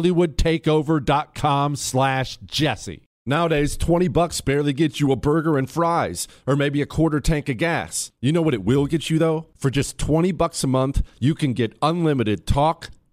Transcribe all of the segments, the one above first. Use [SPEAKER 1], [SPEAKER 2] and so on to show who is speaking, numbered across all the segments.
[SPEAKER 1] hollywoodtakeover.com slash jesse Nowadays, 20 bucks barely gets you a burger and fries, or maybe a quarter tank of gas. You know what it will get you though? For just 20 bucks a month, you can get unlimited talk,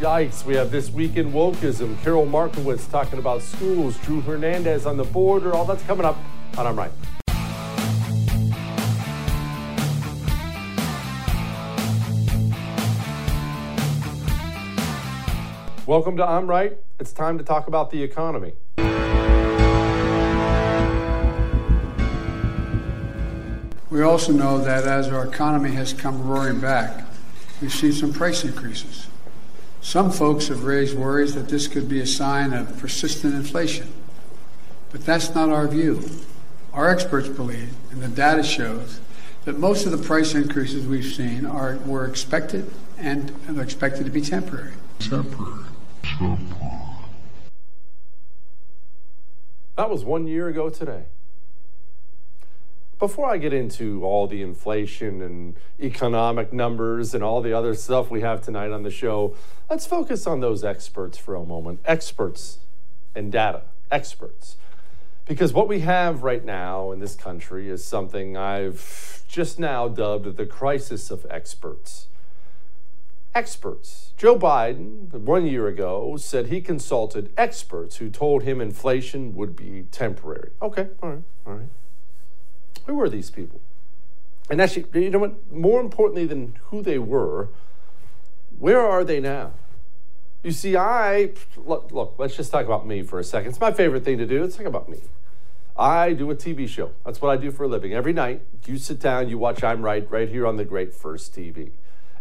[SPEAKER 2] Yikes, we have This Week in Wokeism. Karol Markowicz talking about schools. Drew Hernandez on the border. All that's coming up on I'm Right. Welcome to I'm Right. It's time to talk about the economy.
[SPEAKER 3] We also know that as our economy has come roaring back, we've seen some price increases. Some folks have raised worries that this could be a sign of persistent inflation. But that's not our view. Our experts believe, and the data shows, that most of the price increases we've seen are were expected and are expected to be temporary.
[SPEAKER 2] Temporary. Temporary. That was one year ago today. Before I get into all the inflation and economic numbers and all the other stuff we have tonight on the show, let's focus on those experts for a moment. Experts and data. Experts. Because what we have right now in this country is something I've just now dubbed the crisis of experts. Experts. Joe Biden, one year ago, said he consulted experts who told him inflation would be temporary. Okay, all right, all right. Who are these people? And actually, you know what? More importantly than who they were, where are they now? You see, I look, look, let's just talk about me for a second. It's my favorite thing to do. Let's talk about me. I do a TV show. That's what I do for a living. Every night, you sit down, you watch I'm Right right here on the Great First TV.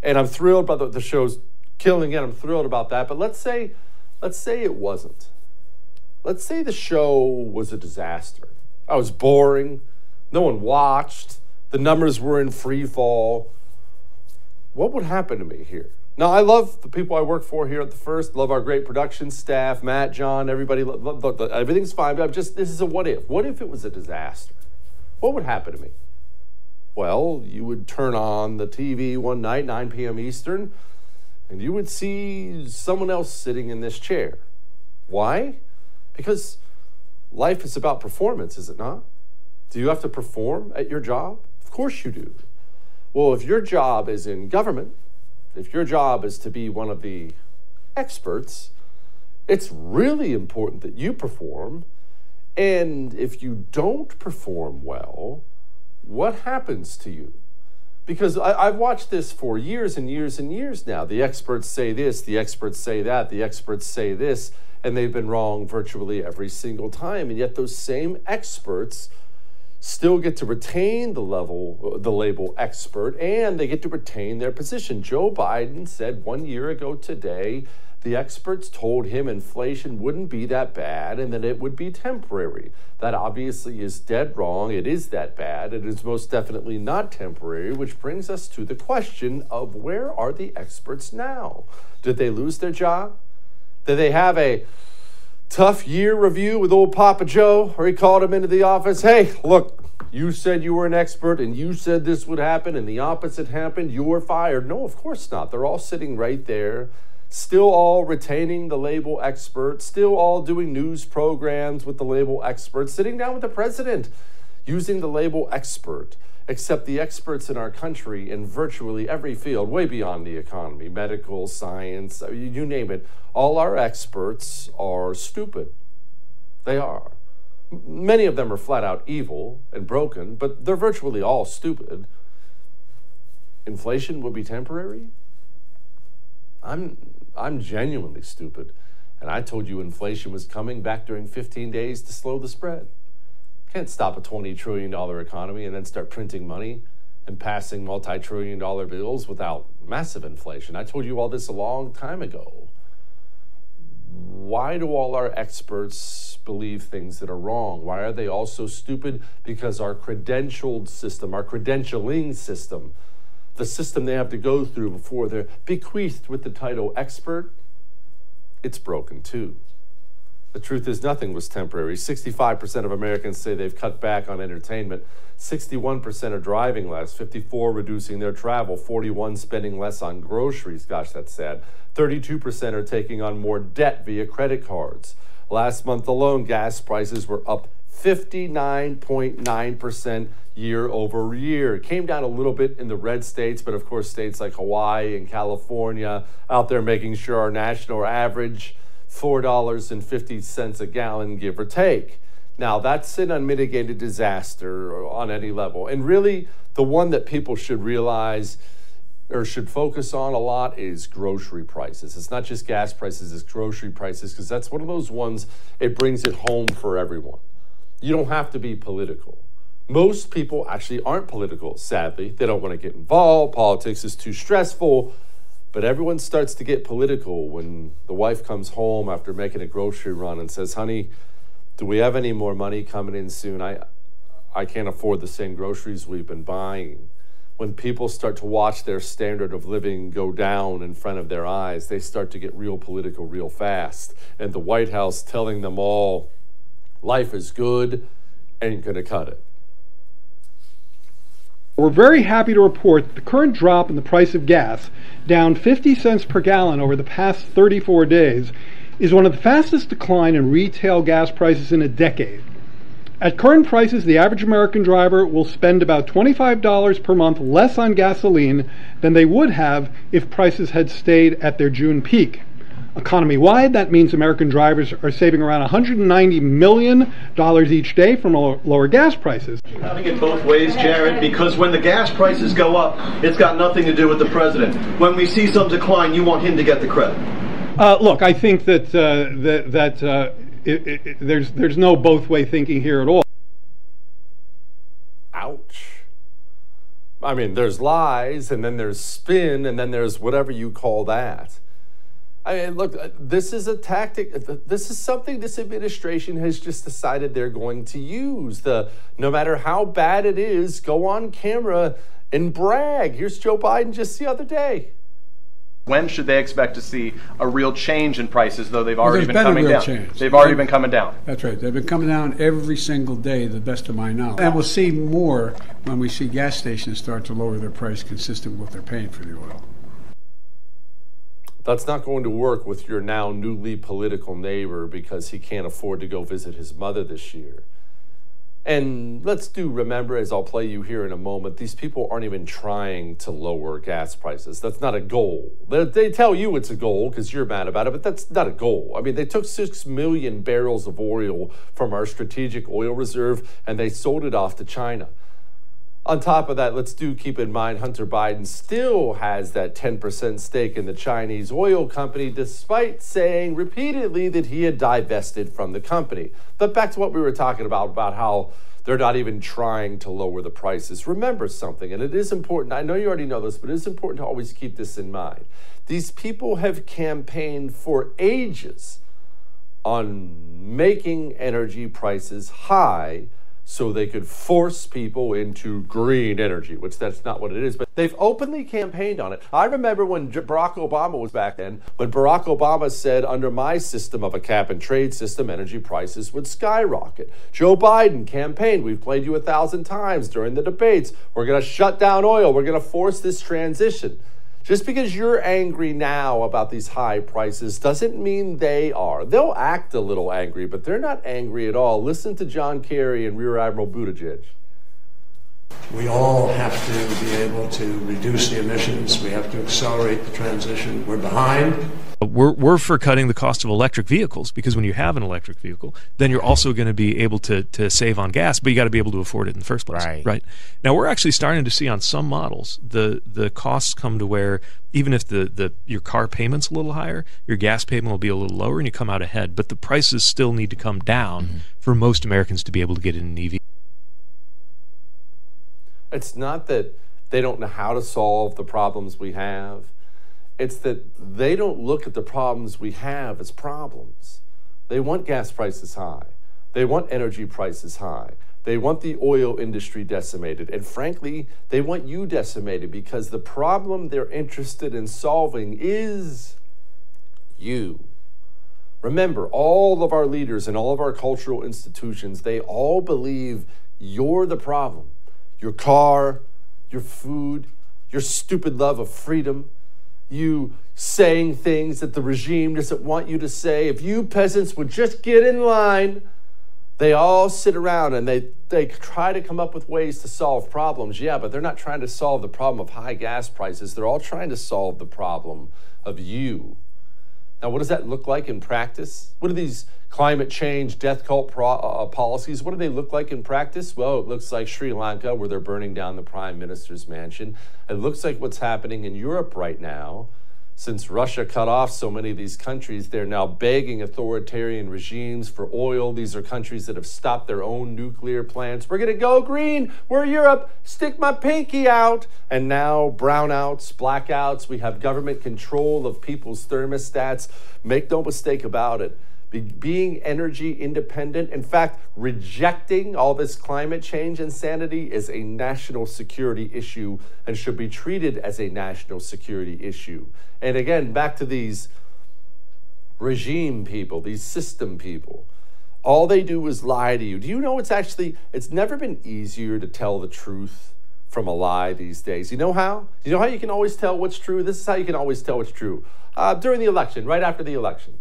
[SPEAKER 2] And I'm thrilled by the, the show's killing it. I'm thrilled about that. But let's say, let's say it wasn't. Let's say the show was a disaster. I was boring. No one watched. The numbers were in free fall. What would happen to me here? Now, I love the people I work for here at the First. Love our great production staff, Matt, John, everybody. Look, look, everything's fine. But I'm just this is a what if. What if it was a disaster? What would happen to me? Well, you would turn on the TV one night, 9 p.m. Eastern, and you would see someone else sitting in this chair. Why? Because life is about performance, is it not? Do you have to perform at your job? Of course you do. Well, if your job is in government, if your job is to be one of the experts, it's really important that you perform. And if you don't perform well, what happens to you? Because I, have watched this for years and years and years now. The experts say this, the experts say that, the experts say this, and they've been wrong virtually every single time. And yet, those same experts still get to retain the level the label expert and they get to retain their position. Joe Biden said 1 year ago today the experts told him inflation wouldn't be that bad and that it would be temporary. That obviously is dead wrong. It is that bad. It is most definitely not temporary, which brings us to the question of where are the experts now? Did they lose their job? Did they have a tough year review with old Papa Joe, or he called him into the office. Hey, look, you said you were an expert and you said this would happen and the opposite happened. You were fired. No, of course not. They're all sitting right there, still all retaining the label expert, still all doing news programs with the label expert, sitting down with the president using the label expert except the experts in our country in virtually every field, way beyond the economy, medical, science, uh, you name it, all our experts are stupid. They are. Many of them are flat out evil and broken, but they're virtually all stupid. Inflation will be temporary? I'm, I'm genuinely stupid. And I told you inflation was coming back during 15 days to slow the spread. Can't stop a $20 trillion economy and then start printing money and passing multi trillion dollar bills without massive inflation. I told you all this a long time ago. Why do all our experts believe things that are wrong? Why are they all so stupid? Because our credentialed system, our credentialing system, the system they have to go through before they're bequeathed with the title expert, it's broken too. The truth is, nothing was temporary. 65% of Americans say they've cut back on entertainment. 61% are driving less, 54 reducing their travel, 41 spending less on groceries. Gosh, that's sad. 32% are taking on more debt via credit cards. Last month alone, gas prices were up 59.9% year over year. It came down a little bit in the red states, but of course, states like Hawaii and California out there making sure our national average $4.50 a gallon, give or take. Now, that's an unmitigated disaster on any level. And really, the one that people should realize or should focus on a lot is grocery prices. It's not just gas prices, it's grocery prices, because that's one of those ones, it brings it home for everyone. You don't have to be political. Most people actually aren't political, sadly. They don't want to get involved. Politics is too stressful. But everyone starts to get political when the wife comes home after making a grocery run and says, "Honey, do we have any more money coming in soon? I I can't afford the same groceries we've been buying." When people start to watch their standard of living go down in front of their eyes, they start to get real political real fast. And the White House telling them all, life is good, ain't gonna cut it.
[SPEAKER 4] We're very happy to report that the current drop in the price of gas, down 50 cents per gallon over the past 34 days, is one of the fastest decline in retail gas prices in a decade. At current prices, the average American driver will spend about $25 per month less on gasoline than they would have if prices had stayed at their June peak. Economy wide, that means American drivers are saving around $190 million each day from lower gas prices.
[SPEAKER 5] Having it both ways, Jared, because when the gas prices go up, it's got nothing to do with the president. When we see some decline, you want him to get the credit.
[SPEAKER 4] Uh, look, I think that uh, that, that uh, it, it, there's there's no both way thinking here at all.
[SPEAKER 2] Ouch. I mean, there's lies, and then there's spin, and then there's whatever you call that. I mean, look, uh, this is a tactic. Uh, this is something this administration has just decided they're going to use. The no matter how bad it is, go on camera and brag. Here's Joe Biden just the other day.
[SPEAKER 5] When should they expect to see a real change in prices, though they've already
[SPEAKER 3] been,
[SPEAKER 5] been, coming down?
[SPEAKER 3] Change.
[SPEAKER 5] They've already been coming down.
[SPEAKER 3] That's right. They've been coming down every single day, the best of my knowledge. And we'll see more when we see gas stations start to lower their price consistent with what they're paying for the oil.
[SPEAKER 2] That's not going to work with your now newly political neighbor because he can't afford to go visit his mother this year. And let's do remember, as I'll play you here in a moment, these people aren't even trying to lower gas prices. That's not a goal. They, they tell you it's a goal because you're mad about it, but that's not a goal. I mean, they took 6 million barrels of oil from our strategic oil reserve and they sold it off to China. On top of that, let's do keep in mind Hunter Biden still has that 10% stake in the Chinese oil company, despite saying repeatedly that he had divested from the company. But back to what we were talking about, about how they're not even trying to lower the prices. Remember something, and it is important. I know you already know this, but it is important to always keep this in mind. These people have campaigned for ages on making energy prices high so they could force people into green energy, which that's not what it is. But they've openly campaigned on it. I remember when Barack Obama was back then, when Barack Obama said, under my system of a cap and trade system, energy prices would skyrocket. Joe Biden campaigned. We've played you a thousand times during the debates. We're going to shut down oil. We're going to force this transition. Just because you're angry now about these high prices doesn't mean they are. They'll act a little angry, but they're not angry at all. Listen to John Kerry and Rear Admiral Buttigieg.
[SPEAKER 6] We all have to be able to reduce the emissions. We have to accelerate the transition. We're behind.
[SPEAKER 7] We're, we're for cutting the cost of electric vehicles because when you have an electric vehicle, then you're also going to be able to, to save on gas, but you got to be able to afford it in the first place.
[SPEAKER 8] Right.
[SPEAKER 7] right. Now we're actually starting to see on some models the the costs come to where even if the, the your car payment's a little higher, your gas payment will be a little lower and you come out ahead. But the prices still need to come down mm-hmm. for most Americans to be able to get in an EV.
[SPEAKER 2] It's not that they don't know how to solve the problems we have. It's that they don't look at the problems we have as problems. They want gas prices high. They want energy prices high. They want the oil industry decimated. And frankly, they want you decimated because the problem they're interested in solving is you. Remember, all of our leaders and all of our cultural institutions, they all believe you're the problem your car, your food, your stupid love of freedom, you saying things that the regime doesn't want you to say. If you peasants would just get in line, they all sit around and they, they try to come up with ways to solve problems. Yeah, but they're not trying to solve the problem of high gas prices. They're all trying to solve the problem of you. Now, what does that look like in practice? What do these climate change, death cult pro- uh, policies. What do they look like in practice? Well, it looks like Sri Lanka, where they're burning down the prime minister's mansion. It looks like what's happening in Europe right now. Since Russia cut off so many of these countries, they're now begging authoritarian regimes for oil. These are countries that have stopped their own nuclear plants. We're going to go green. We're Europe. Stick my pinky out. And now, brownouts, blackouts. We have government control of people's thermostats. Make no mistake about it be, being energy independent, in fact, rejecting all this climate change insanity is a national security issue and should be treated as a national security issue. And again, back to these regime people, these system people. All they do is lie to you. Do you know it's actually, it's never been easier to tell the truth from a lie these days. You know how? You know how you can always tell what's true? This is how you can always tell what's true. Uh, during the election, right after the election.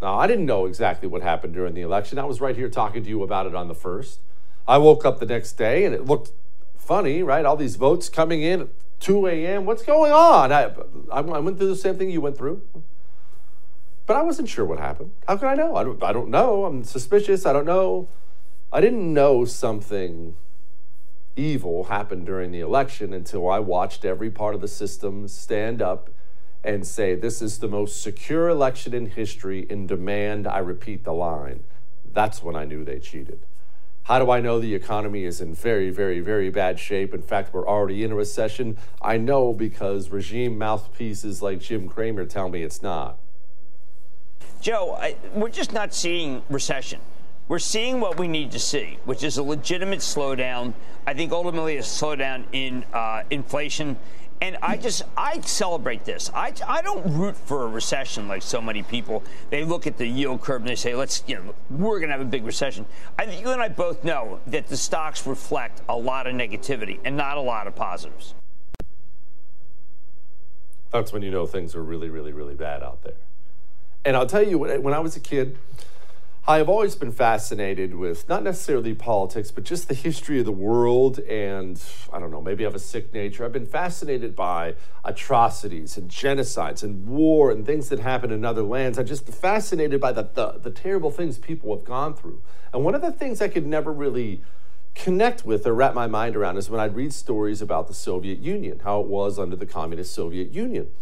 [SPEAKER 2] Now, I didn't know exactly what happened during the election. I was right here talking to you about it on the first. I woke up the next day and it looked funny, right? All these votes coming in at 2 a.m. What's going on? I, I went through the same thing you went through. But I wasn't sure what happened. How could I know? I don't, I don't know. I'm suspicious. I don't know. I didn't know something evil happened during the election until I watched every part of the system stand up and say, This is the most secure election in history, and demand I repeat the line. That's when I knew they cheated. How do I know the economy is in very, very, very bad shape? In fact, we're already in a recession. I know because regime mouthpieces like Jim Cramer tell me it's not.
[SPEAKER 8] Joe, I, we're just not seeing recession. We're seeing what we need to see, which is a legitimate slowdown. I think ultimately a slowdown in uh, inflation and I just, I celebrate this. I, I don't root for a recession like so many people. They look at the yield curve and they say, let's, you know, we're going to have a big recession. I think you and I both know that the stocks reflect a lot of negativity and not a lot of positives.
[SPEAKER 2] That's when you know things are really, really, really bad out there. And I'll tell you, when I was a kid, I have always been fascinated with not necessarily politics, but just the history of the world. And I don't know, maybe I have a sick nature. I've been fascinated by atrocities and genocides and war and things that happen in other lands. I'm just fascinated by the, the, the terrible things people have gone through. And one of the things I could never really connect with or wrap my mind around is when I'd read stories about the Soviet Union, how it was under the communist Soviet Union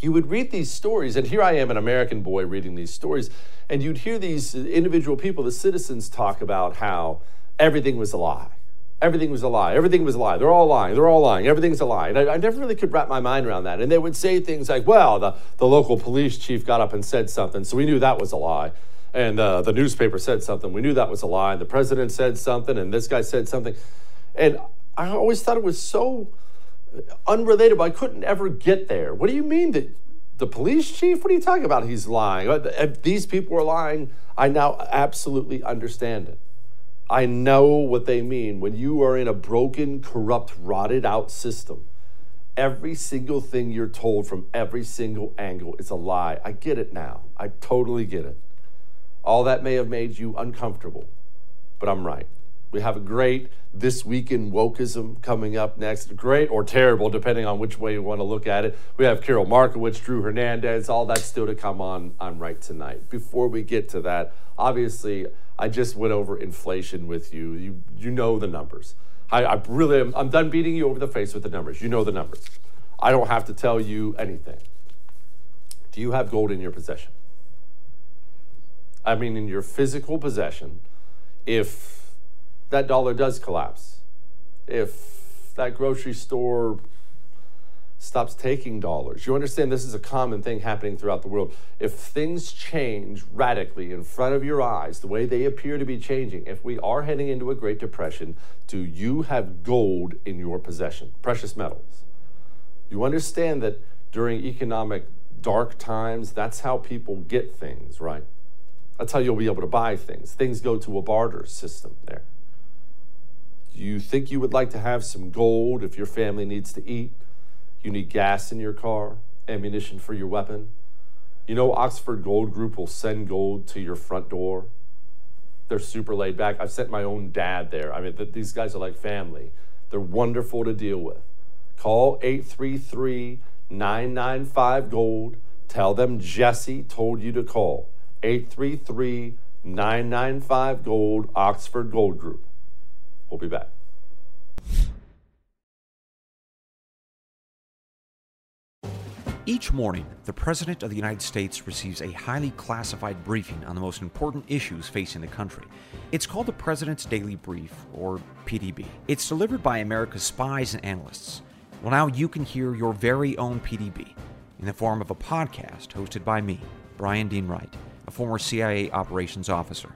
[SPEAKER 2] you would read these stories, and here I am, an American boy reading these stories, and you'd hear these individual people, the citizens, talk about how everything was a lie. Everything was a lie. Everything was a lie. They're all lying. They're all lying. Everything's a lie. And I, I, never really could wrap my mind around that. And they would say things like, well, the, the local police chief got up and said something, so we knew that was a lie. And uh, the newspaper said something, we knew that was a lie. And the president said something, and this guy said something. And I always thought it was so unrelatable. I couldn't ever get there. What do you mean that the police chief? What are you talking about? He's lying. Uh, if uh, these people are lying, I now absolutely understand it. I know what they mean. When you are in a broken, corrupt, rotted out system, every single thing you're told from every single angle is a lie. I get it now. I totally get it. All that may have made you uncomfortable, but I'm right. We have a great This Week in Wokeism coming up next. Great or terrible, depending on which way you want to look at it. We have Karol Markowicz, Drew Hernandez, all that still to come on, on Right Tonight. Before we get to that, obviously, I just went over inflation with you. You, you know the numbers. I, I really am, I'm done beating you over the face with the numbers. You know the numbers. I don't have to tell you anything. Do you have gold in your possession? I mean, in your physical possession, if that dollar does collapse, if that grocery store stops taking dollars, you understand this is a common thing happening throughout the world. If things change radically in front of your eyes, the way they appear to be changing, if we are heading into a Great Depression, do you have gold in your possession, precious metals? You understand that during economic dark times, that's how people get things, right? That's how you'll be able to buy things. Things go to a barter system there. You think you would like to have some gold if your family needs to eat? You need gas in your car, ammunition for your weapon. You know, Oxford Gold Group will send gold to your front door. They're super laid back. I've sent my own dad there. I mean, th- these guys are like family. They're wonderful to deal with. Call 833 995 Gold. Tell them Jesse told you to call. 833 995 Gold, Oxford Gold Group. We'll be back.
[SPEAKER 9] Each morning, the President of the United States receives a highly classified briefing on the most important issues facing the country. It's called the President's Daily Brief, or PDB. It's delivered by America's spies and analysts. Well, now you can hear your very own PDB in the form of a podcast hosted by me, Brian Dean Wright, a former CIA operations officer.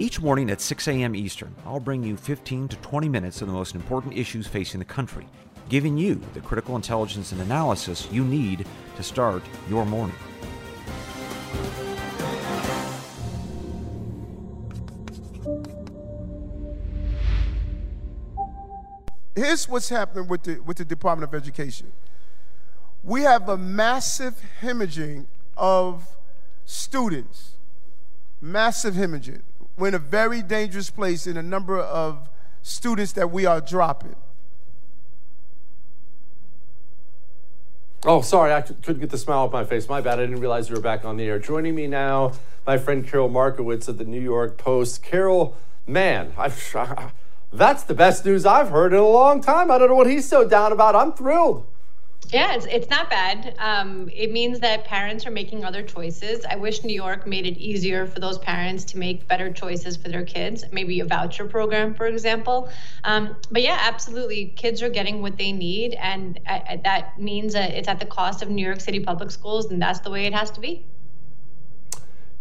[SPEAKER 9] Each morning at 6 a.m. Eastern, I'll bring you 15 to 20 minutes of the most important issues facing the country, giving you the critical intelligence and analysis you need to start your morning.
[SPEAKER 10] Here's what's happening with the, with the Department of Education. We have a massive hemorrhaging of students, massive hemorrhaging we're in a very dangerous place in a number of students that we are dropping.
[SPEAKER 2] Oh, sorry, I couldn't get the smile off my face. My bad. I didn't realize you were back on the air. Joining me now, my friend Karol Markowicz of the New York Post. Karol, man, I've, that's the best news I've heard in a long time. I don't know what he's so down about. I'm thrilled.
[SPEAKER 11] Yeah, it's, it's not bad. Um, it means that parents are making other choices. I wish New York made it easier for those parents to make better choices for their kids, maybe a voucher program, for example. Um, but yeah, absolutely. Kids are getting what they need, and uh, that means that it's at the cost of New York City public schools, and that's the way it has to be.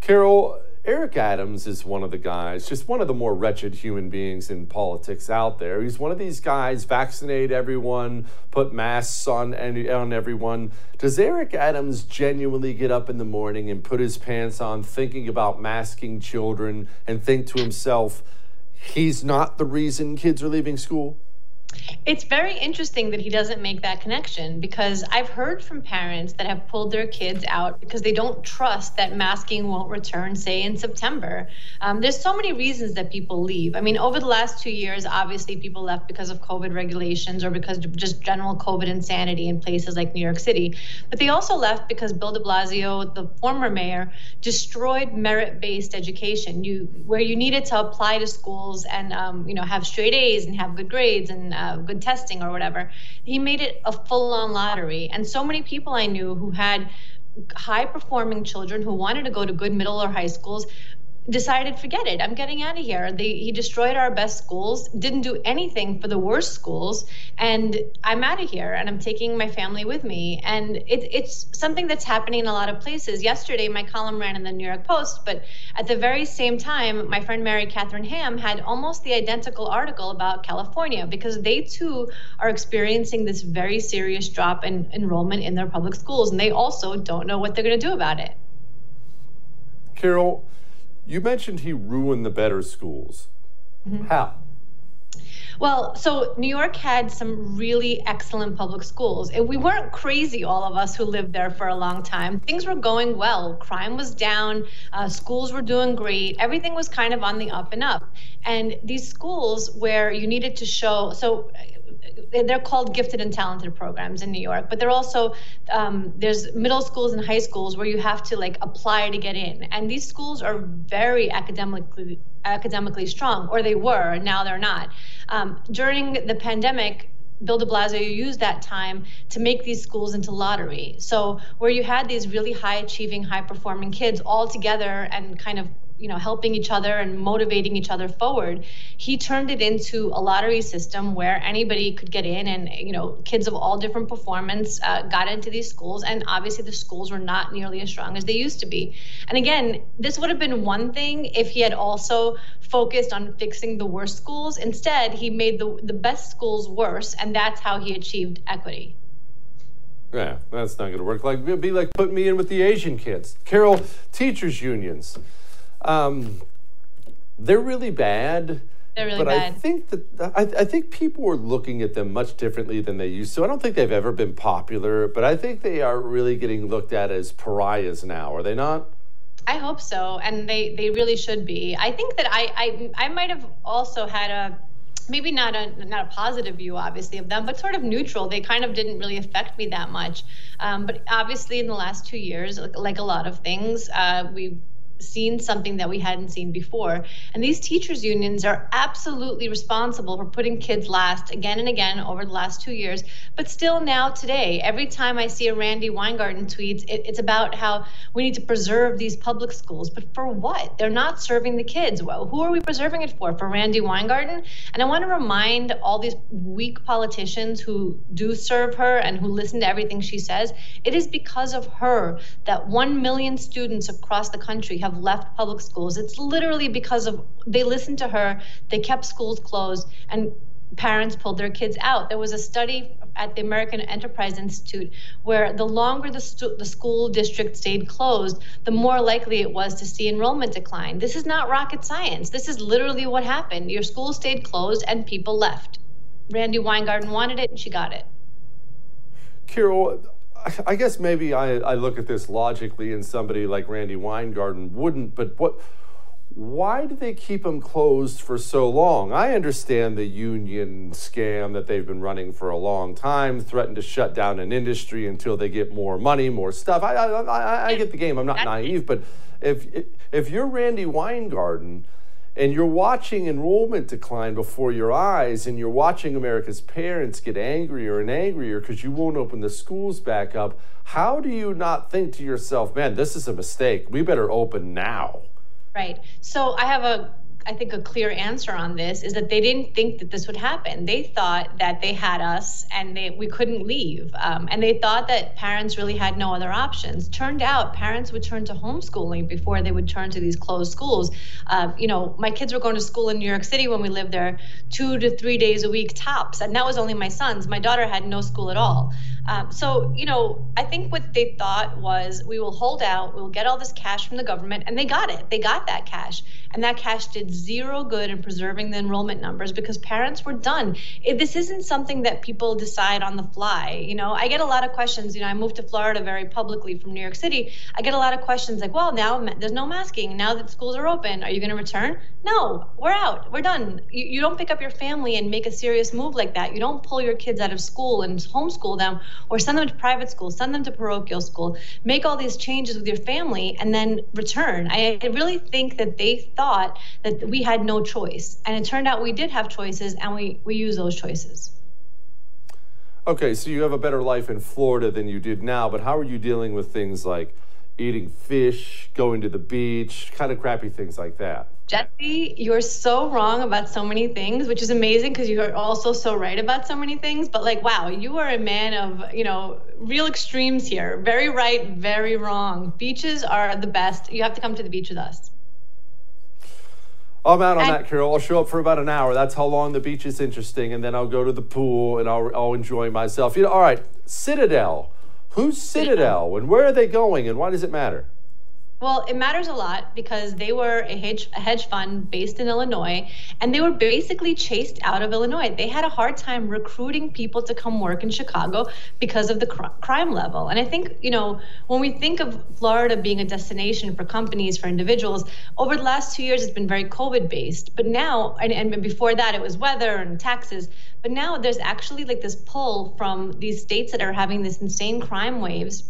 [SPEAKER 2] Karol, Eric Adams is one of the guys, just one of the more wretched human beings in politics out there. He's one of these guys, vaccinate everyone, put masks on, and on everyone. Does Eric Adams genuinely get up in the morning and put his pants on thinking about masking children and think to himself, he's not the reason kids are leaving school?
[SPEAKER 11] It's very interesting that he doesn't make that connection because I've heard from parents that have pulled their kids out because they don't trust that masking won't return, say, in September. Um, there's so many reasons that people leave. I mean, over the last two years, obviously, people left because of COVID regulations or because of just general COVID insanity in places like New York City. But they also left because Bill de Blasio, the former mayor, destroyed merit-based education. You where you needed to apply to schools and um, you know have straight A's and have good grades and uh, good testing or whatever. He made it a full on lottery. And so many people I knew who had high performing children who wanted to go to good middle or high schools decided forget it i'm getting out of here. They, he destroyed our best schools didn't do anything for the worst schools and i'm out of here and i'm taking my family with me. And it, it's something that's happening in a lot of places. Yesterday my column ran in the new york post but at the very same time my friend mary katharine ham had almost the identical article about california because they too are experiencing this very serious drop in enrollment in their public schools and they also don't know what they're going to do about it.
[SPEAKER 2] Karol you mentioned he ruined the better schools. Mm-hmm. How?
[SPEAKER 11] Well, so New York had some really excellent public schools. And we weren't crazy, all of us who lived there for a long time. Things were going well. Crime was down, uh, schools were doing great, everything was kind of on the up and up. And these schools where you needed to show, so they're called gifted and talented programs in New York, but they're also um, there's middle schools and high schools where you have to like apply to get in, and these schools are very academically academically strong, or they were, now they're not. Um, during the pandemic, Bill de Blasio used that time to make these schools into lottery. So where you had these really high achieving, high performing kids all together and kind of you know helping each other and motivating each other forward he turned it into a lottery system where anybody could get in and you know kids of all different performance uh, got into these schools and obviously the schools were not nearly as strong as they used to be and again this would have been one thing if he had also focused on fixing the worst schools instead he made the, the best schools worse and that's how he achieved equity
[SPEAKER 2] yeah, that's not going to work. Like, be like put me in with the Asian kids. Karol, teachers' unions. Um, they're really bad.
[SPEAKER 11] They're really
[SPEAKER 2] but
[SPEAKER 11] bad.
[SPEAKER 2] I think that I, I, think people are looking at them much differently than they used to. I don't think they've ever been popular, but I think they are really getting looked at as pariahs now. Are they not?
[SPEAKER 11] I hope so, and they they really should be. I think that I I, I might have also had a maybe not a not a positive view obviously of them but sort of neutral they kind of didn't really affect me that much um, but obviously in the last two years like, like a lot of things uh, we've seen something that we hadn't seen before. And these teachers' unions are absolutely responsible for putting kids last again and again over the last two years. But still, now today, every time I see a Randi Weingarten tweet, it, it's about how we need to preserve these public schools. But for what? They're not serving the kids. Well, who are we preserving it for? For Randi Weingarten? And I want to remind all these weak politicians who do serve her and who listen to everything she says, it is because of her that 1 million students across the country have have left public schools. It's literally because of they listened to her, they kept schools closed, and parents pulled their kids out. There was a study at the American Enterprise Institute where the longer the, stu- the school district stayed closed, the more likely it was to see enrollment decline. This is not rocket science. This is literally what happened. Your school stayed closed and people left. Randi Weingarten wanted it and she got it.
[SPEAKER 2] Karol, I guess maybe I, I look at this logically, and somebody like Randi Weingarten wouldn't. But what? Why do they keep them closed for so long? I understand the union scam that they've been running for a long time, threatened to shut down an industry until they get more money, more stuff. I I, I, I get the game. I'm not naive, but if if you're Randi Weingarten and you're watching enrollment decline before your eyes, and you're watching America's parents get angrier and angrier because you won't open the schools back up. How do you not think to yourself, man, this is a mistake? We better open now?
[SPEAKER 11] Right. So I have a I think a clear answer on this is that they didn't think that this would happen. They thought that they had us and they, we couldn't leave. Um, and they thought that parents really had no other options. Turned out parents would turn to homeschooling before they would turn to these closed schools. Uh, you know, my kids were going to school in New York City when we lived there two to three days a week tops. And that was only my son's. My daughter had no school at all. Um, so, you know, I think what they thought was we will hold out, we'll get all this cash from the government. And they got it. They got that cash. And that cash did zero good in preserving the enrollment numbers because parents were done. This isn't something that people decide on the fly. You know, I get a lot of questions. You know, I moved to Florida very publicly from New York City. I get a lot of questions like, well, now there's no masking. Now that schools are open, are you going to return? No, we're out. We're done. You, you don't pick up your family and make a serious move like that. You don't pull your kids out of school and homeschool them or send them to private school, send them to parochial school, make all these changes with your family, and then return. I really think that they thought that we had no choice. And it turned out we did have choices and we, we use those choices.
[SPEAKER 2] Okay, so you have a better life in Florida than you did now, but how are you dealing with things like eating fish, going to the beach, kind of crappy things like that?
[SPEAKER 11] Jesse, you're so wrong about so many things, which is amazing because you're also so right about so many things. But like, wow, you are a man of, you know, real extremes here. Very right, very wrong. Beaches are the best. You have to come to the beach with us.
[SPEAKER 2] I'm out on that, Karol. I'll show up for about an hour. That's how long the beach is interesting, and then I'll go to the pool and I'll, I'll enjoy myself. You know, all right, Citadel. Who's Citadel, and where are they going, and why does it matter?
[SPEAKER 11] Well, it matters a lot because they were a hedge, a hedge fund based in Illinois, and they were basically chased out of Illinois. They had a hard time recruiting people to come work in Chicago because of the cr- crime level. And I think, you know, when we think of Florida being a destination for companies, for individuals, over the last two years, it's been very COVID based. But now, and, and before that, it was weather and taxes. But now there's actually like this pull from these states that are having this insane crime waves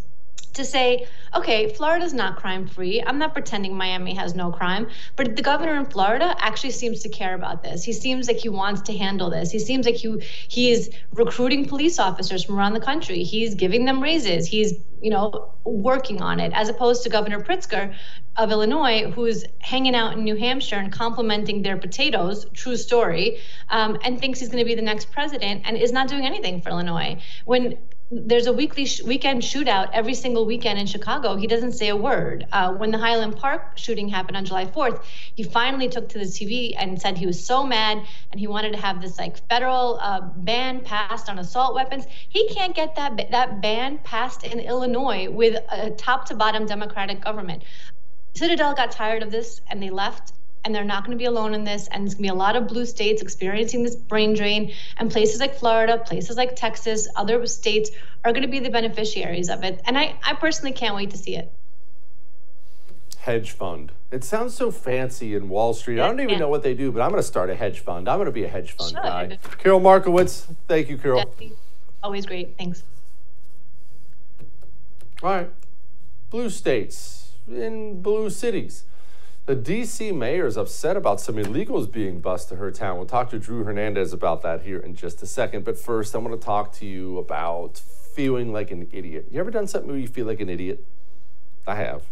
[SPEAKER 11] to say, okay, Florida's not crime free. I'm not pretending Miami has no crime, but the governor in Florida actually seems to care about this. He seems like he wants to handle this. He seems like he he is recruiting police officers from around the country. He's giving them raises. He's you know working on it, as opposed to Governor Pritzker of Illinois, who's hanging out in New Hampshire and complimenting their potatoes, true story, um, and thinks he's going to be the next president and is not doing anything for Illinois. When there's a weekly sh- weekend shootout every single weekend in Chicago. He doesn't say a word. Uh, when the Highland Park shooting happened on July 4th, he finally took to the TV and said he was so mad and he wanted to have this like federal uh, ban passed on assault weapons. He can't get that that ban passed in Illinois with a top to bottom Democratic government. Citadel got tired of this and they left and they're not going to be alone in this. And there's going to be a lot of blue states experiencing this brain drain, and places like Florida, places like Texas, other states are going to be the beneficiaries of it. And I, I personally can't wait to see it.
[SPEAKER 2] Hedge fund. It sounds so fancy in Wall Street. I don't even know what they do, but I'm going to start a hedge fund. I'm going to be a hedge fund Should. guy. Karol Markowicz, thank you, Karol.
[SPEAKER 11] Jesse, always great. Thanks.
[SPEAKER 2] All right. Blue states in blue cities. The DC mayor is upset about some illegals being bused to her town. We'll talk to Drew Hernandez about that here in just a second. But first, I want to talk to you about feeling like an idiot. You ever done something where you feel like an idiot? I have.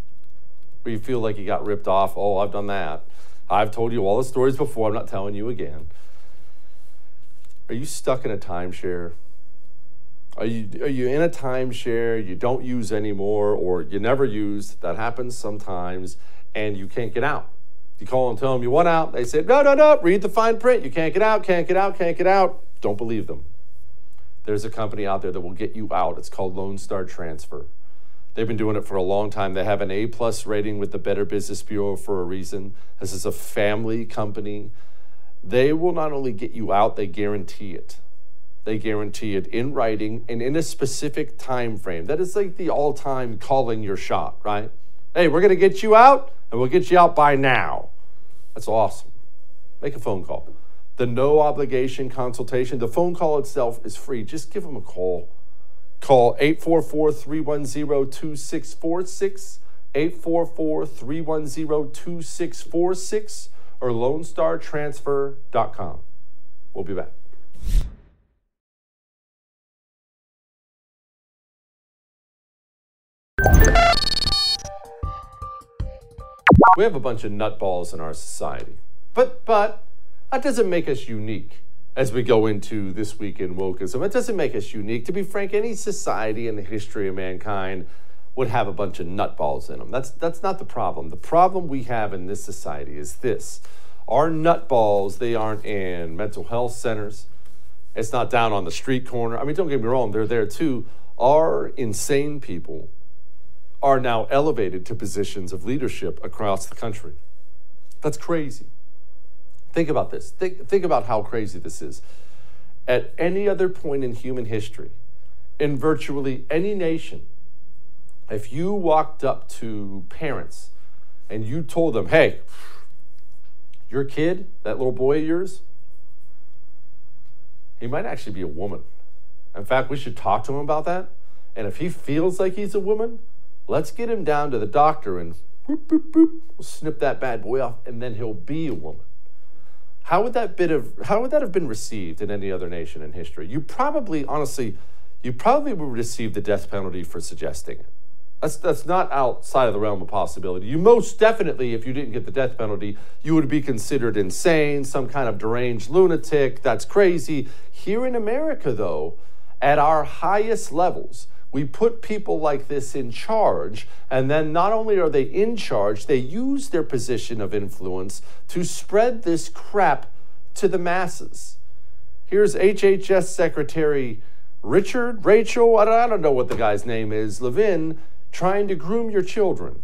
[SPEAKER 2] Where you feel like you got ripped off. Oh, I've done that. I've told you all the stories before. I'm not telling you again. Are you stuck in a timeshare? Are you, are you in a timeshare you don't use anymore or you never used? That happens sometimes and you can't get out. You call and tell them you want out. They say, no, no, no, read the fine print. You can't get out, can't get out, can't get out. Don't believe them. There's a company out there that will get you out. It's called Lone Star Transfer. They've been doing it for a long time. They have an A plus rating with the Better Business Bureau for a reason. This is a family company. They will not only get you out, they guarantee it. They guarantee it in writing and in a specific time frame. That is like the all-time calling your shot, right? Hey, we're to get you out and we'll get you out by now. That's awesome. Make a phone call. The no obligation consultation, the phone call itself is free. Just give them a call. Call 844 310 2646, 844 310 2646, or LoneStarTransfer.com. We'll be back. We have a bunch of nutballs in our society. But, but, that doesn't make us unique as we go into this week in wokeism. It doesn't make us unique. To be frank, any society in the history of mankind would have a bunch of nutballs in them. That's, that's not the problem. The problem we have in this society is this. Our nutballs, they aren't in mental health centers. It's not down on the street corner. I mean, don't get me wrong, they're there too. Our insane people are now elevated to positions of leadership across the country. That's crazy. Think about this. Think, think about how crazy this is. At any other point in human history, in virtually any nation, if you walked up to parents and you told them, hey, your kid, that little boy of yours, he might actually be a woman. In fact, we should talk to him about that. And if he feels like he's a woman, let's get him down to the doctor and boop, boop, boop, snip that bad boy off, and then he'll be a woman. How would that bit of how would that have been received in any other nation in history? You probably, honestly, you probably would receive the death penalty for suggesting it. That's, that's not outside of the realm of possibility. You most definitely, if you didn't get the death penalty, you would be considered insane, some kind of deranged lunatic. That's crazy. Here in America, though, at our highest levels, we put people like this in charge, and then not only are they in charge, they use their position of influence to spread this crap to the masses. Here's HHS Secretary Richard, Rachel, I don't, know what the guy's name is, Levin, trying to groom your children.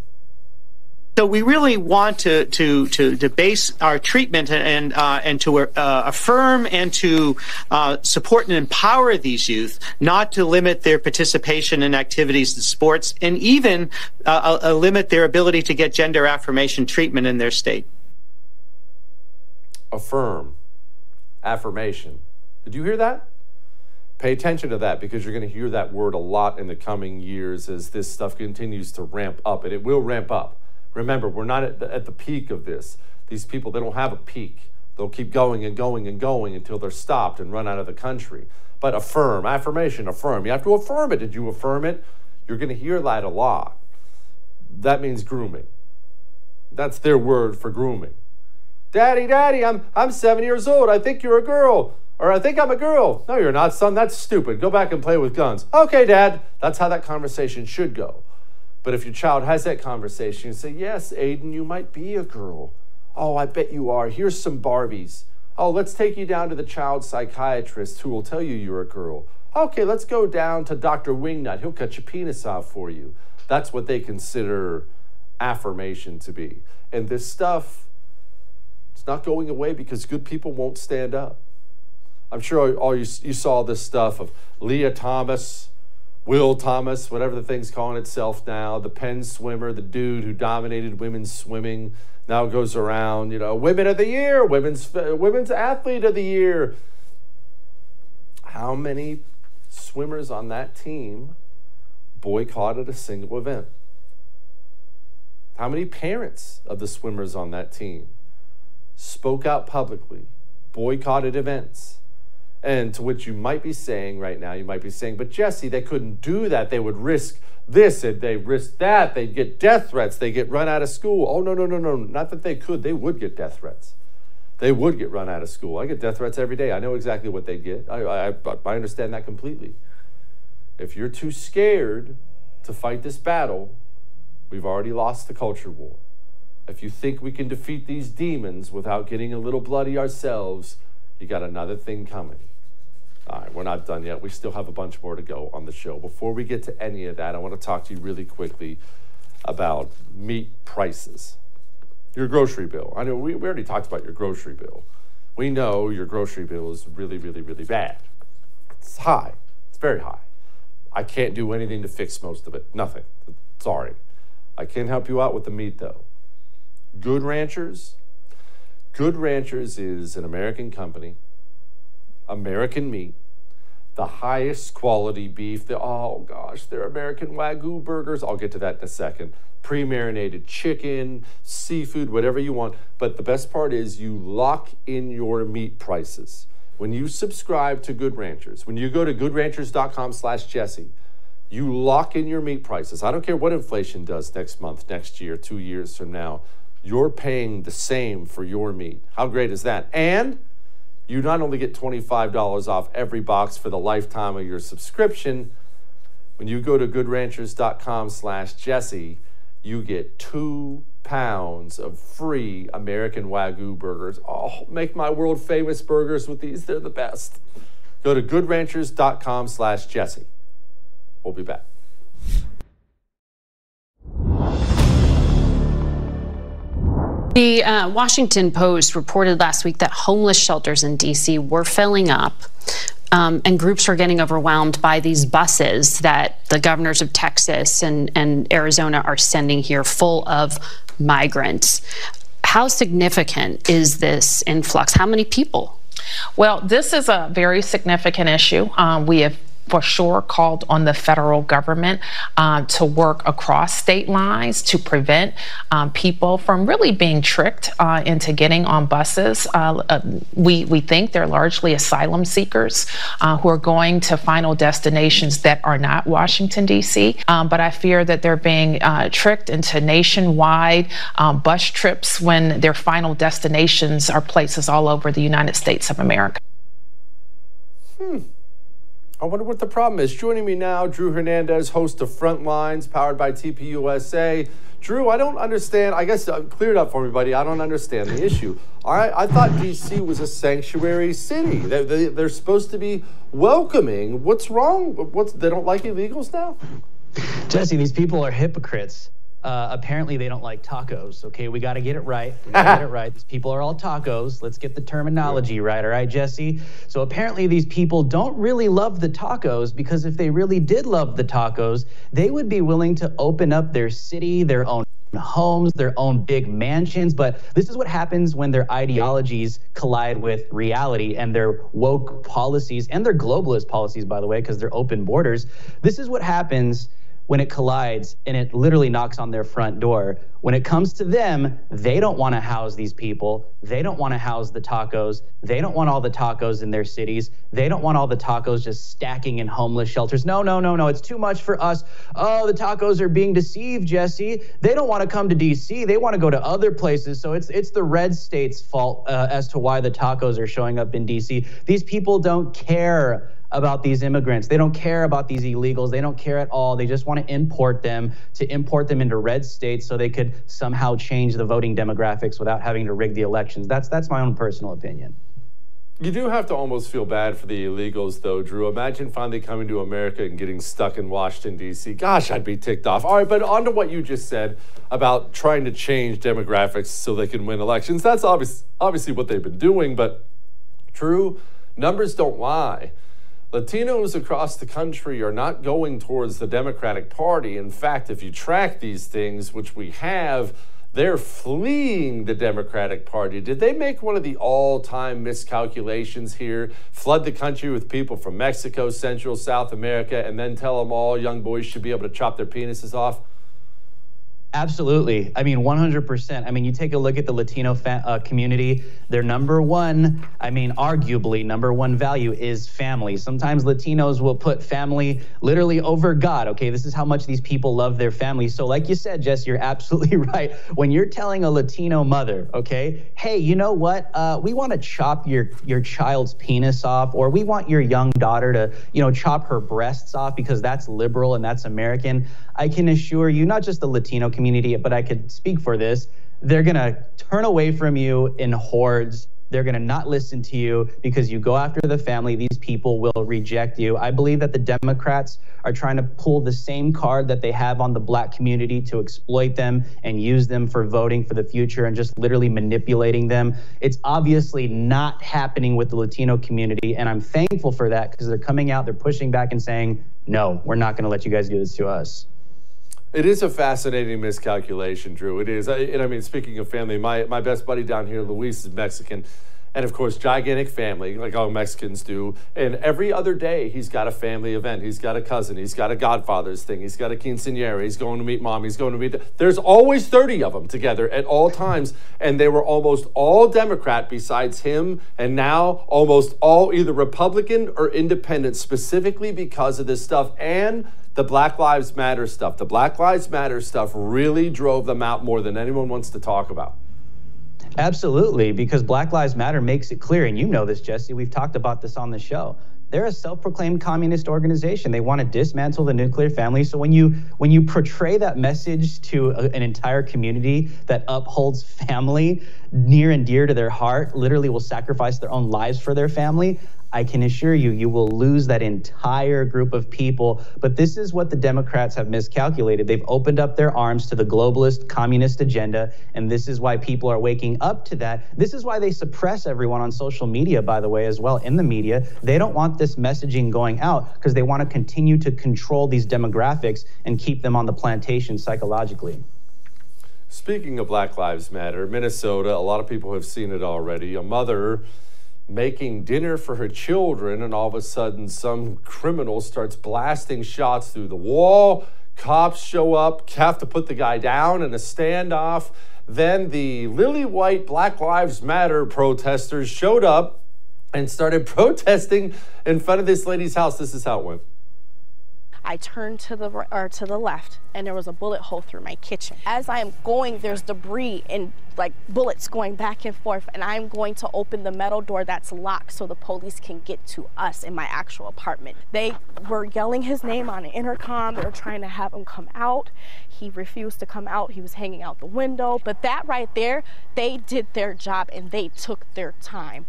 [SPEAKER 12] So we really want to to to, to base our treatment and uh, and to uh, affirm and to uh, support and empower these youth, not to limit their participation in activities and sports, and even uh, uh, limit their ability to get gender affirmation treatment in their state.
[SPEAKER 2] Affirm, affirmation. Did you hear that? Pay attention to that because you're going to hear that word a lot in the coming years as this stuff continues to ramp up, and it will ramp up. Remember, we're not at the, at the peak of this. These people, they don't have a peak. They'll keep going and going and going until they're stopped and run out of the country. But affirm, affirmation, affirm. You have to affirm it. Did you affirm it? You're going to hear that a lot. That means grooming. That's their word for grooming. Daddy, daddy, I'm, I'm seven years old. I think you're a girl. Or I think I'm a girl. No, you're not, son. That's stupid. Go back and play with guns. Okay, dad. That's how that conversation should go. But if your child has that conversation, you say, Yes, Aiden, you might be a girl. Oh, I bet you are. Here's some Barbies. Oh, let's take you down to the child psychiatrist who will tell you you're a girl. Okay, let's go down to Dr. Wingnut. He'll cut your penis off for you. That's what they consider affirmation to be. And this stuff, it's not going away because good people won't stand up. I'm sure all you, you saw this stuff of Lia Thomas Will Thomas, whatever the thing's calling itself now, the Penn swimmer, the dude who dominated women's swimming, now goes around, you know, women of the year, women's women's athlete of the year. How many swimmers on that team boycotted a single event? How many parents of the swimmers on that team spoke out publicly, boycotted events? And to which you might be saying right now, you might be saying, but Jesse, they couldn't do that. They would risk this and they risk that. They'd get death threats. They get run out of school. Oh, no, no, no, no. Not that they could. They would get death threats. They would get run out of school. I get death threats every day. I know exactly what they get. I, I, I understand that completely. If you're too scared to fight this battle, we've already lost the culture war. If you think we can defeat these demons without getting a little bloody ourselves, you got another thing coming. All right, we're not done yet. We still have a bunch more to go on the show. Before we get to any of that, I want to talk to you really quickly about meat prices. Your grocery bill. I know we, we already talked about your grocery bill. We know your grocery bill is really, really, really bad. It's high. It's very high. I can't do anything to fix most of it. Nothing. Sorry. I can help you out with the meat, though. Good Ranchers. Good Ranchers is an American company American meat, the highest quality beef. The, oh gosh, they're American Wagyu burgers. I'll get to that in a second. Pre marinated chicken, seafood, whatever you want. But the best part is you lock in your meat prices. When you subscribe to Good Ranchers, when you go to goodranchers.com slash Jesse, you lock in your meat prices. I don't care what inflation does next month, next year, two years from now. You're paying the same for your meat. How great is that? And you not only get $25 off every box for the lifetime of your subscription, when you go to goodranchers.com slash Jesse, you get two pounds of free American Wagyu burgers. Oh, make my world famous burgers with these. They're the best. Go to goodranchers.com slash Jesse. We'll be back.
[SPEAKER 13] The uh, Washington Post reported last week that homeless shelters in D.C. were filling up. Um, and groups were getting overwhelmed by these buses that the governors of Texas and, and Arizona are sending here full of migrants. How significant is this influx? How many people?
[SPEAKER 14] Well, this is a very significant issue. Um, we have for sure called on the federal government uh, to work across state lines to prevent um, people from really being tricked uh, into getting on buses. Uh, uh we, we think they're largely asylum seekers uh, who are going to final destinations that are not Washington, D.C., um, but I fear that they're being tricked into nationwide um, bus trips when their final destinations are places all over the United States of America.
[SPEAKER 2] Hmm. I wonder what the problem is. Joining me now, Drew Hernandez, host of Frontlines, powered by TPUSA. Drew, I don't understand. I guess uh, clear it up for buddy. I don't understand the issue. All right, I thought DC was a sanctuary city. They, they, they're supposed to be welcoming. What's wrong? What's they don't like illegals now?
[SPEAKER 15] Jesse, these people are hypocrites. Uh, apparently, they don't like tacos. Okay, we got to get it right. We got to get it right. These people are all tacos. Let's get the terminology right. All right, Jesse. So apparently, these people don't really love the tacos because if they really did love the tacos, they would be willing to open up their city, their own homes, their own big mansions. But this is what happens when their ideologies collide with reality and their woke policies and their globalist policies, by the way, because they're open borders. This is what happens when it collides and it literally knocks on their front door. When it comes to them, they don't want to house these people. They don't want to house the tacos. They don't want all the tacos in their cities. They don't want all the tacos just stacking in homeless shelters. No, no, no, no. It's too much for us. Oh, the tacos are being deceived, Jesse. They don't want to come to DC. They want to go to other places. So it's it's the red state's fault uh, as to why the tacos are showing up in DC. These people don't care about these immigrants. They don't care about these illegals. They don't care at all. They just want to import them, to import them into red states so they could somehow change the voting demographics without having to rig the elections. That's that's my own personal opinion.
[SPEAKER 2] You do have to almost feel bad for the illegals, though, Drew. Imagine finally coming to America and getting stuck in Washington, D.C. Gosh, I'd be ticked off. All right, but on to what you just said about trying to change demographics so they can win elections. That's obvious, obviously what they've been doing, but Drew, numbers don't lie. Latinos across the country are not going towards the Democratic Party. In fact, if you track these things, which we have, they're fleeing the Democratic Party. Did they make one of the all time miscalculations here? Flood the country with people from Mexico, Central, South America, and then tell them all young boys should be able to chop their penises off?
[SPEAKER 15] Absolutely. I mean, 100%. I mean, you take a look at the Latino fa- uh, community, their number one, I mean, arguably, number one value is family. Sometimes Latinos will put family literally over God. Okay, this is how much these people love their family. So, like you said, Jess, you're absolutely right. When you're telling a Latino mother, okay, hey, you know what? Uh, we want to chop your, your child's penis off, or we want your young daughter to, you know, chop her breasts off because that's liberal and that's American. I can assure you, not just the Latino community, but I could speak for this, they're going to turn away from you in hordes. They're going to not listen to you because you go after the family. These people will reject you. I believe that the Democrats are trying to pull the same card that they have on the black community to exploit them and use them for voting for the future and just literally manipulating them. It's obviously not happening with the Latino community. And I'm thankful for that because they're coming out, they're pushing back and saying, no, we're not going to let you guys do this to us.
[SPEAKER 2] It is a fascinating miscalculation, Drew. It is. And I mean, speaking of family, my, my best buddy down here, Luis, is Mexican. And of course, gigantic family, like all Mexicans do. And every other day, he's got a family event. He's got a cousin. He's got a Godfather's thing. He's got a quinceanera. He's going to meet mom. He's going to meet. There's always 30 of them together at all times. And they were almost all Democrat besides him. And now almost all either Republican or independent, specifically because of this stuff. And the Black Lives Matter stuff. The Black Lives Matter stuff really drove them out more than anyone wants to talk about.
[SPEAKER 15] Absolutely, because Black Lives Matter makes it clear, and you know this, Jesse. We've talked about this on the show. They're a self-proclaimed communist organization. They want to dismantle the nuclear family. So when you when you portray that message to a, an entire community that upholds family near and dear to their heart, literally will sacrifice their own lives for their family, I can assure you, you will lose that entire group of people. But this is what the Democrats have miscalculated. They've opened up their arms to the globalist communist agenda, and this is why people are waking up to that. This is why they suppress everyone on social media, by the way, as well, in the media. They don't want this messaging going out because they want to continue to control these demographics and keep them on the plantation psychologically.
[SPEAKER 2] Speaking of Black Lives Matter, Minnesota, a lot of people have seen it already. A mother making dinner for her children, and all of a sudden, some criminal starts blasting shots through the wall. Cops show up, have to put the guy down in a standoff. Then the lily white Black Lives Matter protesters showed up and started protesting in front of this lady's house. This is how it went.
[SPEAKER 16] I turned to the or to the left and there was a bullet hole through my kitchen. As I am going, there's debris and like bullets going back and forth and I'm going to open the metal door that's locked so the police can get to us in my actual apartment. They were yelling his name on an intercom. They were trying to have him come out. He refused to come out. He was hanging out the window. But that right there, they did their job and they took their time.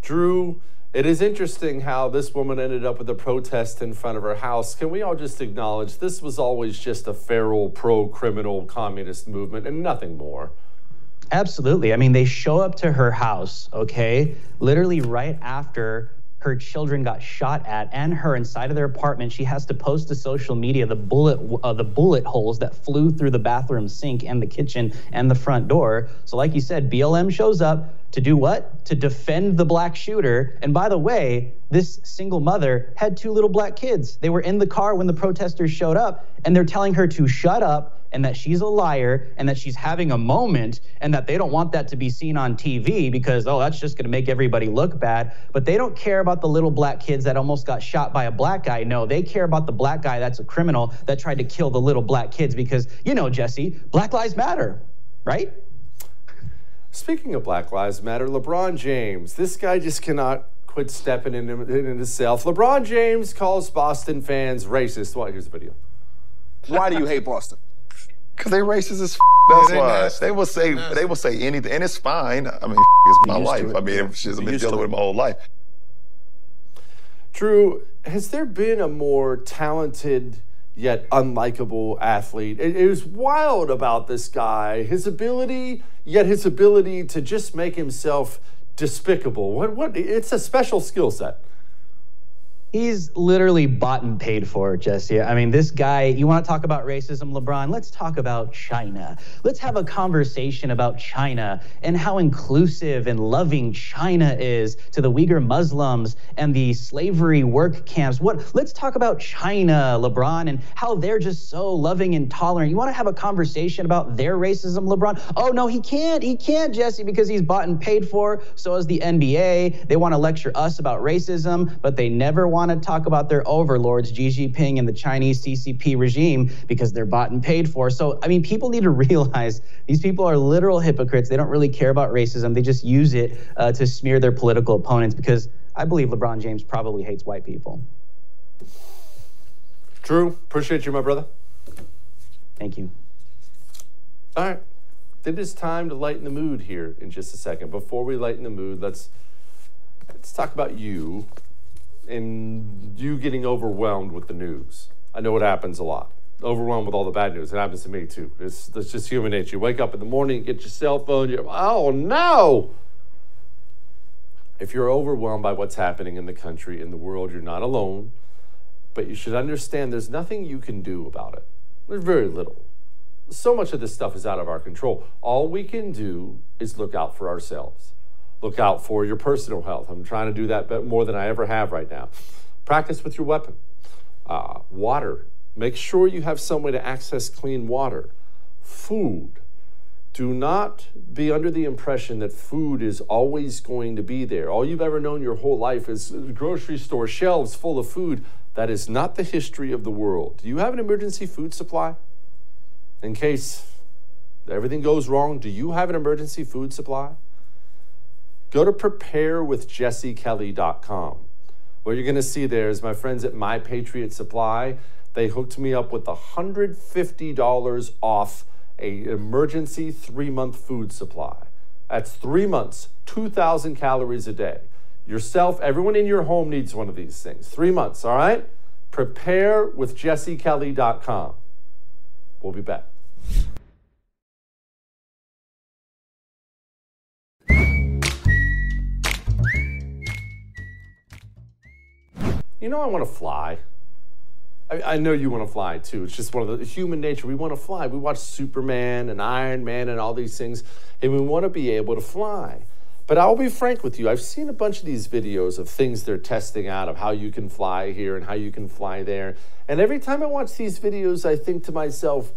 [SPEAKER 2] Drew, it is interesting how this woman ended up with a protest in front of her house. Can we all just acknowledge this was always just a feral, pro criminal communist movement and nothing more?
[SPEAKER 15] Absolutely. I mean, they show up to her house, okay, literally right after her children got shot at and her inside of their apartment she has to post to social media the bullet uh, the bullet holes that flew through the bathroom sink and the kitchen and the front door so like you said BLM shows up to do what? To defend the black shooter. And by the way, this single mother had two little black kids. They were in the car when the protesters showed up, and they're telling her to shut up and that she's a liar and that she's having a moment and that they don't want that to be seen on TV because, oh, that's just going to make everybody look bad. But they don't care about the little black kids that almost got shot by a black guy. No, they care about the black guy that's a criminal that tried to kill the little black kids because, you know, Jesse, Black Lives Matter, right?
[SPEAKER 2] Speaking of Black Lives Matter, LeBron James, this guy just cannot quit stepping into, into himself. LeBron James calls Boston fans racist. Well, here's the video.
[SPEAKER 17] Why do you hate Boston?
[SPEAKER 18] Because they racist as f- that's yeah, why. Nasty. They will say nasty. they will say anything, and it's fine. I mean, it's my life. I mean, it's just, I've been dealing with my whole life.
[SPEAKER 2] Drew, has there been a more talented yet unlikable athlete? It, it was wild about this guy. His ability yet his ability to just make himself despicable. What what it's a special skill set.
[SPEAKER 15] He's literally bought and paid for, Jesse. I mean, this guy, you want to talk about racism, LeBron? Let's talk about China. Let's have a conversation about China and how inclusive and loving China is to the Uyghur Muslims and the slavery work camps. What let's talk about China, LeBron, and how they're just so loving and tolerant. You want to have a conversation about their racism, LeBron? Oh no, he can't. He can't, Jesse, because he's bought and paid for. So is the NBA. They want to lecture us about racism, but they never want want to talk about their overlords, Xi Jinping and the Chinese CCP regime, because they're bought and paid for. So, I mean, people need to realize these people are literal hypocrites. They don't really care about racism, they just use it uh, to smear their political opponents because I believe LeBron James probably hates white people.
[SPEAKER 2] Drew, appreciate you, my brother.
[SPEAKER 15] Thank you.
[SPEAKER 2] All right. It is time to lighten the mood here in just a second. Before we lighten the mood, let's let's talk about you and you getting overwhelmed with the news. I know it happens a lot. Overwhelmed with all the bad news. It happens to me too. It's, it's just human nature. You wake up in the morning, get your cell phone, you're, oh no! If you're overwhelmed by what's happening in the country, in the world, you're not alone. But you should understand there's nothing you can do about it. There's very little. So much of this stuff is out of our control. All we can do is look out for ourselves. Look out for your personal health. I'm trying to do that more than I ever have right now. Practice with your weapon. Uh, water. Make sure you have some way to access clean water. Food. Do not be under the impression that food is always going to be there. All you've ever known your whole life is grocery store shelves full of food. That is not the history of the world. Do you have an emergency food supply? In case everything goes wrong, do you have an emergency food supply? Go to preparewithjessekelly.com. What you're going to see there is my friends at My Patriot Supply. They hooked me up with $150 off a emergency three month food supply. That's three months, 2,000 calories a day. Yourself, everyone in your home needs one of these things. Three months, all right? Prepare with jessekelly.com. We'll be back. You know, I want to fly. I, I know you want to fly too. It's just one of the human nature. We want to fly. We watch Superman and Iron Man and all these things, and we want to be able to fly. But I'll be frank with you, I've seen a bunch of these videos of things they're testing out of how you can fly here and how you can fly there. And every time I watch these videos, I think to myself,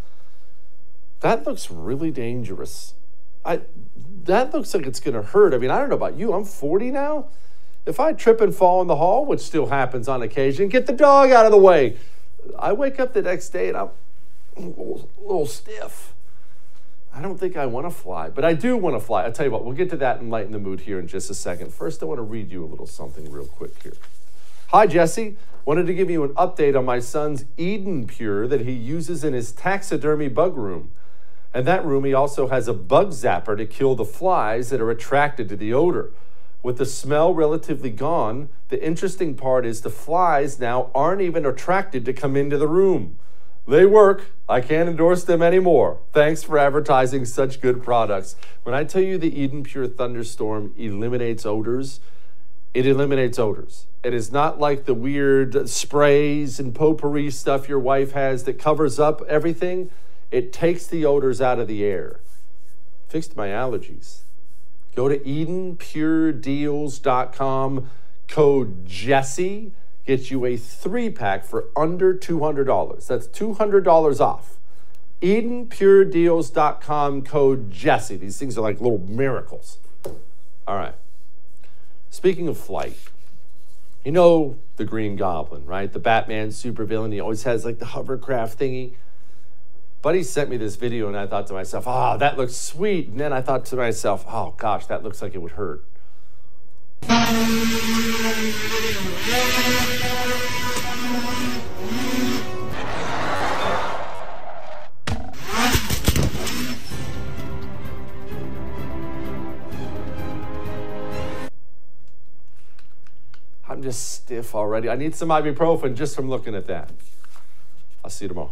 [SPEAKER 2] that looks really dangerous. I, that looks like it's going to hurt. I mean, I don't know about you. I'm 40 now. If I trip and fall in the hall, which still happens on occasion, get the dog out of the way. I wake up the next day and I'm a little, stiff. I don't think I want to fly, but I do want to fly. I'll tell you what, we'll get to that and lighten the mood here in just a second. First, I want to read you a little something real quick here. Hi, Jesse. Wanted to give you an update on my son's Eden Pure that he uses in his taxidermy bug room. And that room, he also has a bug zapper to kill the flies that are attracted to the odor. With the smell relatively gone, the interesting part is the flies now aren't even attracted to come into the room. They work. I can't endorse them anymore. Thanks for advertising such good products. When I tell you the Eden Pure Thunderstorm eliminates odors, it eliminates odors. It is not like the weird sprays and potpourri stuff your wife has that covers up everything. It takes the odors out of the air. Fixed my allergies. Go to EdenPureDeals.com, code Jesse gets you a three pack for under $200. That's $200 off. EdenPureDeals.com code Jesse. These things are like little miracles. All right. Speaking of flight, you know the Green Goblin, right? The Batman supervillain. He always has like the hovercraft thingy. Buddy sent me this video, and I thought to myself, oh, that looks sweet. And then I thought to myself, oh gosh, that looks like it would hurt. I'm just stiff already. I need some ibuprofen just from looking at that. I'll see you tomorrow.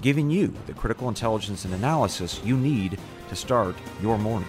[SPEAKER 9] giving you the critical intelligence and analysis you need to start your morning.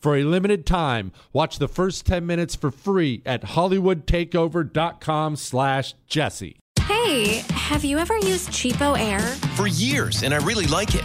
[SPEAKER 1] For a limited time, watch the first 10 minutes for free at hollywoodtakeover.com slash jesse.
[SPEAKER 19] Hey, have you ever used CheapOair?
[SPEAKER 20] For years, and I really like it.